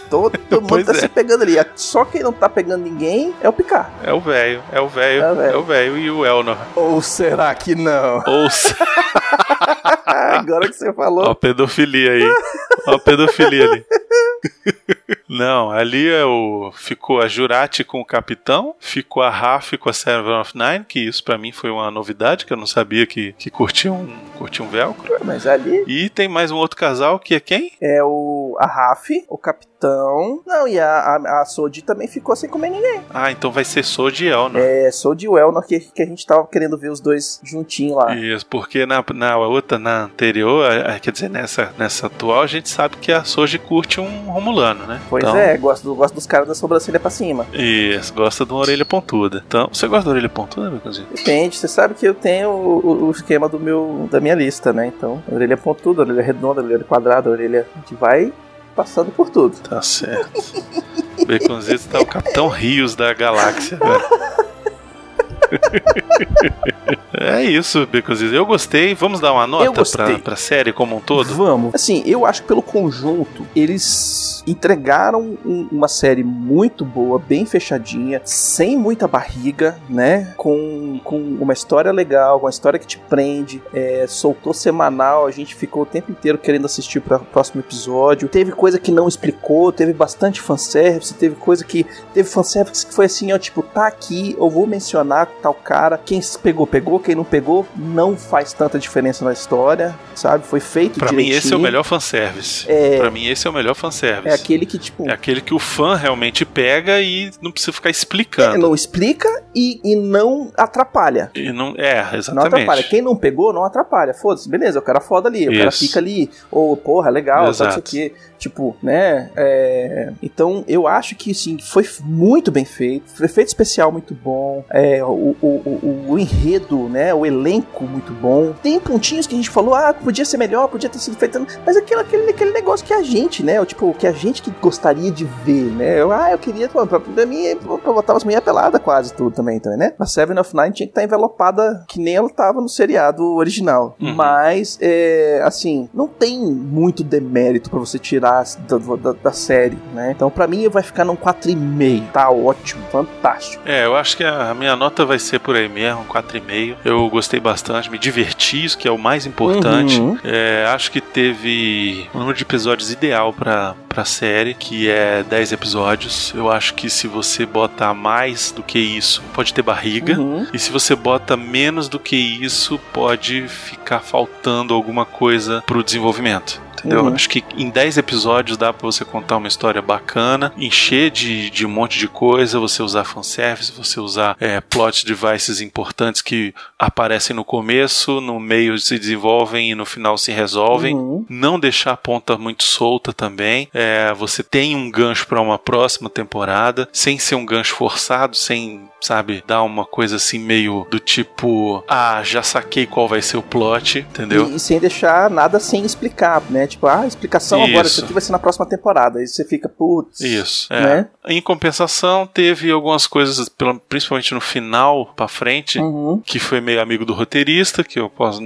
Todo mundo tá é. se pegando ali. Só quem não tá pegando ninguém é o Picard. É o velho, é o velho, É o velho. é e o Elnor. Ou será que não? Ou se- Agora que você Ó falou. a pedofilia aí. Ó pedofilia ali. Não, ali é o. Ficou a Jurati com o capitão, ficou a Raf com a Seven of Nine, que isso pra mim foi uma novidade, que eu não sabia que, que curtia um, curtia um velcro. Mas ali E tem mais um outro casal que é quem? é o a Raf, o capitão. Não, e a, a, a Sodi também ficou sem comer ninguém. Ah, então vai ser Sod e Elnor. É Sodi e Elnor que, que a gente tava querendo ver os dois juntinhos lá. Isso, porque na, na outra, na anterior, a- a- quer dizer, nessa, nessa atual, a gente sabe que a Soji curte um Romulano, né? Pois Então, é, gosto, gosto dos caras da sobrancelha pra cima. Isso, gosta de uma orelha pontuda. Então, você gosta da orelha pontuda, meu cozinho? Depende, você sabe que eu tenho o, o- o esquema do meu, da minha lista, né? Então, orelha pontuda, orelha redonda, orelha quadrada, orelha. A gente vai passando por tudo. Tá certo. Baconzito tá o Capitão Rios da galáxia, velho. É isso, Baconzito. Eu gostei. Vamos dar uma nota pra, pra série como um todo? Vamos. Assim, eu acho que pelo conjunto, eles entregaram um- uma série muito boa, bem fechadinha, sem muita barriga, né? Com, com uma história legal, uma história que te prende. É, soltou semanal, a gente ficou o tempo inteiro querendo assistir para o próximo episódio. Teve coisa que não explicou, teve bastante fanservice, teve coisa que. Teve fanservice que foi assim, ó, tipo, tá aqui, eu vou mencionar tal cara. Quem pegou, pegou. Quem não pegou, não faz tanta diferença na história, sabe? Foi feito Pra mim, direitinho. esse é o melhor fanservice. É. Pra mim, esse é o melhor fanservice. É aquele que, tipo, É aquele que o fã realmente pega e não precisa ficar é, explicando. não explica e, e não atrapalha. E não, é, Não exatamente. atrapalha. Quem não pegou, não atrapalha. Foda-se, beleza, o cara é foda ali, o cara Isso. fica ali, ou, porra, legal, tal, não sei o Exato. quê. Tipo, né? é, Então, eu acho que, sim, foi muito bem feito. Foi efeito especial muito bom. É, o, o, o, o enredo, né? O elenco muito bom. Tem pontinhos que a gente falou, ah, podia ser melhor, podia ter sido feito. Mas aquele, aquele, aquele negócio que a gente, né? o Tipo, que a gente que gostaria de ver, né? Eu, ah, eu queria, pô, pra, pra mim, pra botar as mulheres peladas quase tudo também, também, né? A Seven of Nine tinha que estar envelopada que nem ela tava no seriado original. Uhum. Mas, é, assim, não tem muito demérito pra você tirar da, da, da série, né? Então, pra mim, vai ficar num 4,5. Tá ótimo, fantástico. É, eu acho que a minha nota vai ser por aí mesmo, um 4,5. Eu gostei bastante, me diverti, isso que é o mais importante. Uhum. É, acho que teve um número de episódios ideal pra, pra série, que é 10 episódios. Eu acho que se você botar mais do que isso, pode ter barriga. Uhum. E se você bota menos do que isso, pode ficar faltando alguma coisa pro desenvolvimento. Entendeu? Uhum. Acho que em 10 episódios dá pra você contar uma história bacana, encher de, de um monte de coisa, você usar fanservice, você usar é, plot devices importantes que aparecem no começo, no meio se desenvolvem e no final se resolvem Uhum. não deixar a ponta muito solta também. É, você tem um gancho para uma próxima temporada, sem ser um gancho forçado, sem, sabe, dar uma coisa assim meio do tipo, ah, já saquei qual vai ser o plot, entendeu? E, e sem deixar nada sem explicar, né? Tipo, ah, explicação agora, Isso. isso aqui vai ser na próxima temporada. Aí você fica, putz. Isso. É. Né? Em compensação, teve algumas coisas, principalmente no final pra frente, Uhum. que foi meio amigo do roteirista, que eu posso,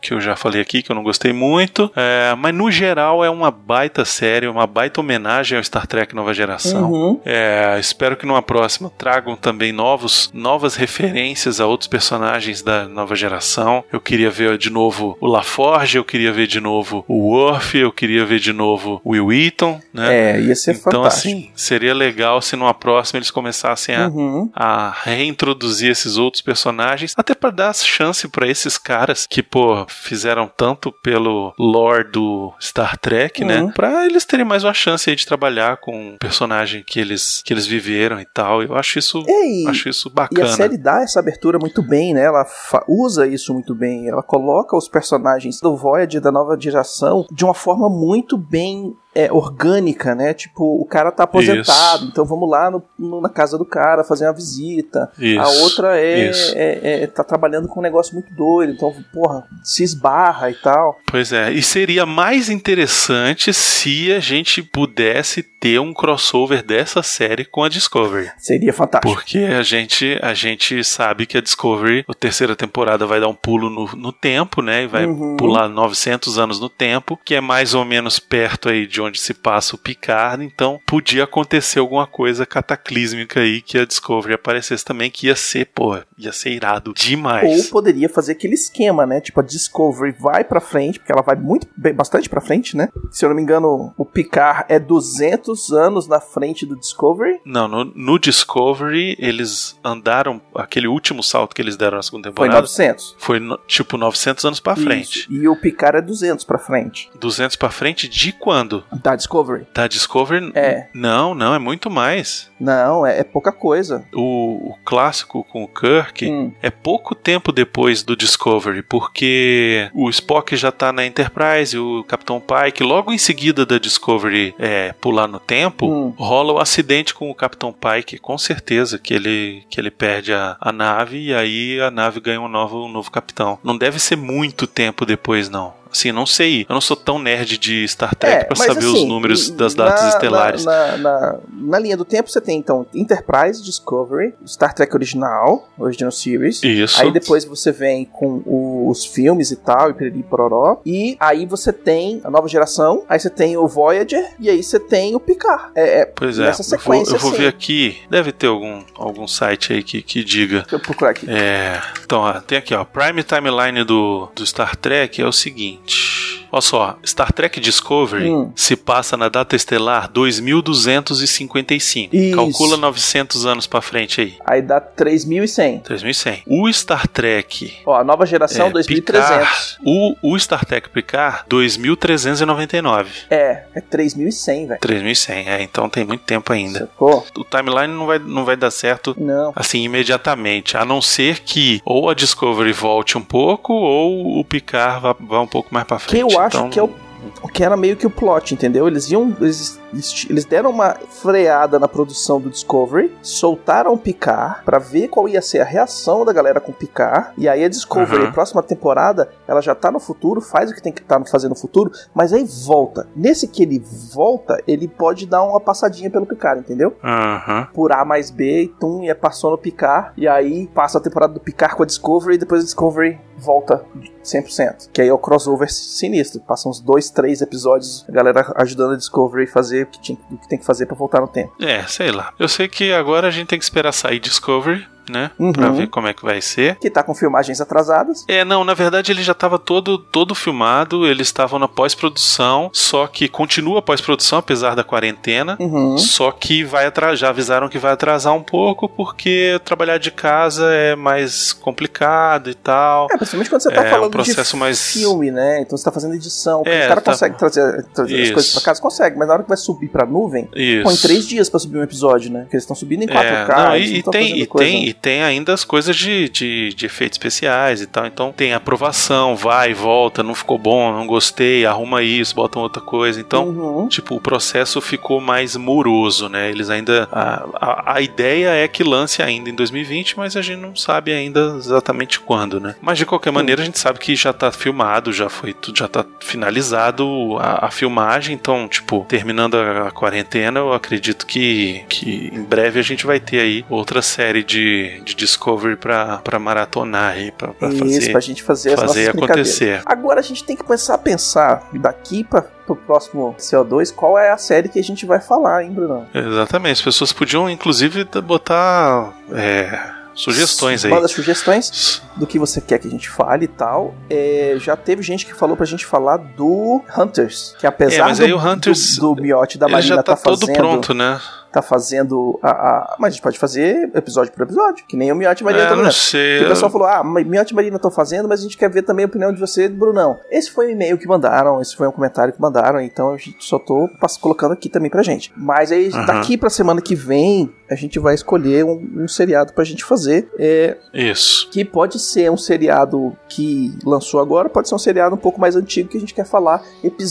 que eu já falei aqui, que eu não gostei muito. É, mas no geral é uma baita série, uma baita homenagem ao Star Trek Nova Geração. Uhum. É, espero que numa próxima tragam também novos, novas referências a outros personagens da nova geração. Eu queria ver de novo o LaForge, eu queria ver de novo o Worf, eu queria ver de novo Will Wheaton, né? É, ia ser então, fantástico. assim, seria legal se numa próxima eles começassem a, Uhum. a reintroduzir esses outros personagens, até pra dar chance pra esses caras que, pô, fizeram tanto pelo lore do Star Trek, Uhum. né? Pra eles terem mais uma chance aí de trabalhar com o personagem que eles, que eles viveram e tal. Eu acho isso, É, e, acho isso e bacana. a série dá essa abertura muito bem, né? Ela usa isso muito bem. Ela coloca os personagens do Voyager da nova geração de uma forma muito bem é, orgânica, né? Tipo, o cara tá aposentado, então vamos lá no- no- na casa do cara fazer uma visita. Isso, a outra é, isso. é- é- tá trabalhando com um negócio muito doido, então, porra, se esbarra e tal. Pois é, e seria mais interessante se a gente pudesse ter um crossover dessa série com a Discovery. Seria fantástico. Porque a gente, a gente sabe que a Discovery, a terceira temporada, vai dar um pulo no, no tempo, né? E vai Uhum. pular 900 anos no tempo, que é mais ou menos perto aí de onde se passa o Picard. Então, podia acontecer alguma coisa cataclísmica aí que a Discovery aparecesse também, que ia ser, pô, ia ser irado Ou demais. poderia fazer aquele esquema, né? Tipo, a Discovery vai pra frente, porque ela vai muito, bem- bastante pra frente, né? Se eu não me engano, o Picard é 200 anos na frente do Discovery. Não, no, no Discovery, eles andaram, aquele último salto que eles deram na segunda Foi temporada, 900. foi, no- tipo 900 anos pra frente. Isso. E o Picard é 200 pra frente. 200 pra frente de quando? Da Discovery. Da Discovery? É. Não, não, é muito mais. Não, é, é pouca coisa. O, o clássico com o Kirk Hum. é pouco tempo depois do Discovery, porque o Spock já tá na Enterprise, o Capitão Pike, logo em seguida da Discovery é, pular no tempo, Hum. rola o acidente com o Capitão Pike, com certeza que ele, que ele perde a, a nave e aí a nave ganha um novo, um novo capitão. Não deve ser muito tempo depois, não. Assim, não sei. Eu não sou tão nerd de Star Trek pra É, mas saber os assim, números n- das datas na- estelares. Na, na- na linha do tempo, você tem então Enterprise, Discovery, Star Trek original, Original Series. Isso. Aí depois você vem com os filmes e tal, e piriri pororó. E aí você tem a nova geração, aí você tem o Voyager, e aí você tem o Picard. É, é Pois é, nessa eu vou, sequência, eu vou assim. ver aqui. Deve ter algum, algum site aí que, que diga. Deixa eu procurar aqui. É, então, ó, tem aqui, ó. Prime Timeline do, do Star Trek é o seguinte. Shh. Olha só, Star Trek Discovery Hum. se passa na data estelar 2255. Isso. Calcula 900 anos pra frente aí. Aí dá 3.100. 3100. O Star Trek Ó, a nova geração, é, 2.300. Picard, o, o Star Trek Picard, 2399. É, é 3.100, velho. 3100, é, então tem muito tempo ainda. Sacou? O timeline não vai, não vai dar certo Não. assim imediatamente, a não ser que ou a Discovery volte um pouco ou o Picard vá, vá um pouco mais pra Que frente. eu acho Então, que é o que era meio que o plot, entendeu? Eles iam. Eles, eles- deram uma freada na produção do Discovery, soltaram o Picard pra ver qual ia ser a reação da galera com o Picard. E aí a Discovery, Uhum. a próxima temporada, ela já tá no futuro, faz o que tem que estar fazendo no futuro, mas aí volta. Nesse que ele volta, ele pode dar uma passadinha pelo Picard, entendeu? Aham. Por A mais B, e tum, e é passou no Picard. E aí passa a temporada do Picard com a Discovery, e depois a Discovery volta 100%. Que aí é o crossover sinistro. Passam uns dois, três episódios, a galera ajudando a Discovery a fazer o que, tinha, o que tem que fazer pra voltar no tempo. É, sei lá. Eu sei que agora a gente tem que esperar sair Discovery, né? Uhum. Pra ver como é que vai ser. Que tá com filmagens atrasadas. É, não, na verdade ele já estava todo, todo filmado, eles estavam na pós-produção, só que continua a pós-produção, apesar da quarentena. Uhum. Só que vai atrasar, já avisaram que vai atrasar um pouco, porque trabalhar de casa é mais complicado e tal. É, principalmente quando você tá É, falando um processo de mais- filme, né? Então você tá fazendo edição. É, o cara tá- consegue trazer, trazer as Isso. coisas pra casa? Consegue, mas na hora que vai subir pra nuvem, Isso. põe três dias pra subir um episódio, né? Porque eles estão subindo em 4K. É, não, e, e tem, e, tem, e tem ainda as coisas de, de, de efeitos especiais e tal. Então tem aprovação, vai, volta, não ficou bom, não gostei, arruma isso, bota outra coisa. Então, Uhum. Tipo, o processo ficou mais moroso, né? Eles ainda. A, a, a ideia é que lance ainda em 2020, mas a gente não sabe ainda exatamente quando, né? Mas de qualquer maneira, a gente sabe que já tá filmado, já foi tudo, já tá finalizado a, a filmagem. Então, tipo, terminando a, a quarentena, eu acredito que, que em breve a gente vai ter aí outra série de, de Discovery pra, pra maratonar aí, pra, pra Isso, fazer. pra gente fazer, fazer acontecer. Agora a gente tem que começar a pensar daqui para pro próximo CO2 qual é a série que a gente vai falar, hein, Bruno? Exatamente, as pessoas podiam inclusive botar é, sugestões aí. Manda sugestões do que você quer que a gente fale e tal. É, já teve gente que falou pra gente falar do Hunters, que apesar É, do, o Hunters, do, do miote da Marina já tá, tá todo fazendo, pronto, né? Tá fazendo a, a- mas a gente pode fazer episódio por episódio, que nem o miote e Marina É, tá não sei. Porque o pessoal falou, ah, Miotti Marina estão fazendo, mas a gente quer ver também a opinião de você, Brunão. Esse foi o e-mail que mandaram, esse foi um comentário que mandaram, então a gente só tô colocando aqui também pra gente. Mas aí, Aham. daqui pra semana que vem, a gente vai escolher um, um seriado pra gente fazer, é, Isso. que pode ser um seriado que lançou agora, pode ser um seriado um pouco mais antigo que a gente quer falar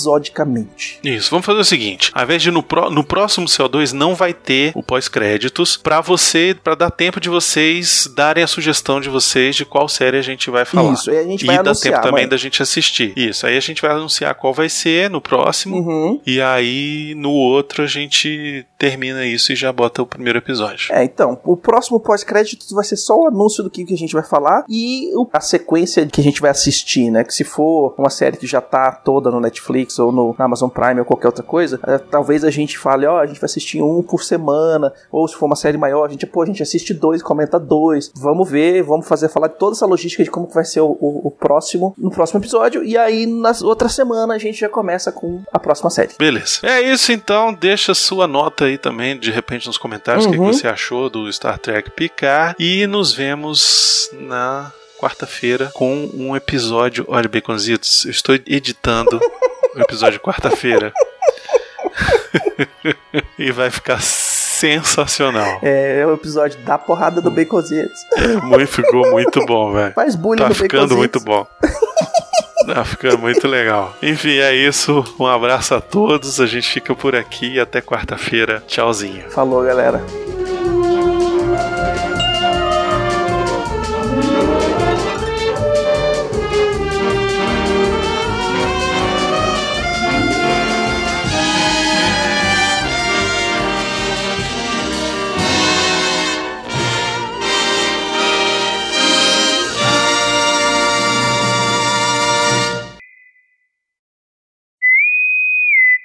episodicamente. Isso, vamos fazer o seguinte: ao invés de no, pró- no próximo CO2 não vai ter o pós-créditos pra você, pra dar tempo de vocês darem a sugestão de vocês de qual série a gente vai falar. Isso, aí a gente e vai dá anunciar, tempo também mãe. da gente assistir. Isso, aí a gente vai anunciar qual vai ser no próximo. Uhum. E aí no outro a gente termina isso e já bota o primeiro episódio. É, então, o próximo pós-créditos vai ser só o anúncio do que, que a gente vai falar e a sequência que a gente vai assistir, né? Que se for uma série que já tá toda no Netflix ou no Amazon Prime ou qualquer outra coisa, é, talvez a gente fale, ó, a gente vai assistir um por semana, ou se for uma série maior, a gente, pô, a gente assiste dois, comenta dois. Vamos ver, vamos fazer, falar de toda essa logística de como vai ser o, o- o próximo, no próximo episódio, e aí na outra semana a gente já começa com a próxima série. Beleza. É isso então, deixa sua nota aí também, de repente nos comentários, o que, que Uhum. você achou do Star Trek Picard. E nos vemos na quarta-feira com um episódio. Olha, Baconzitos, eu estou editando o episódio de quarta-feira. e vai ficar sensacional. É, é o episódio da porrada do Baconzitos. Muito, ficou muito bom, velho. Faz bullying Tá no ficando muito bom. Tá ficando muito legal. Enfim, é isso. Um abraço a todos. A gente fica por aqui e até quarta-feira. Tchauzinho. Falou, galera.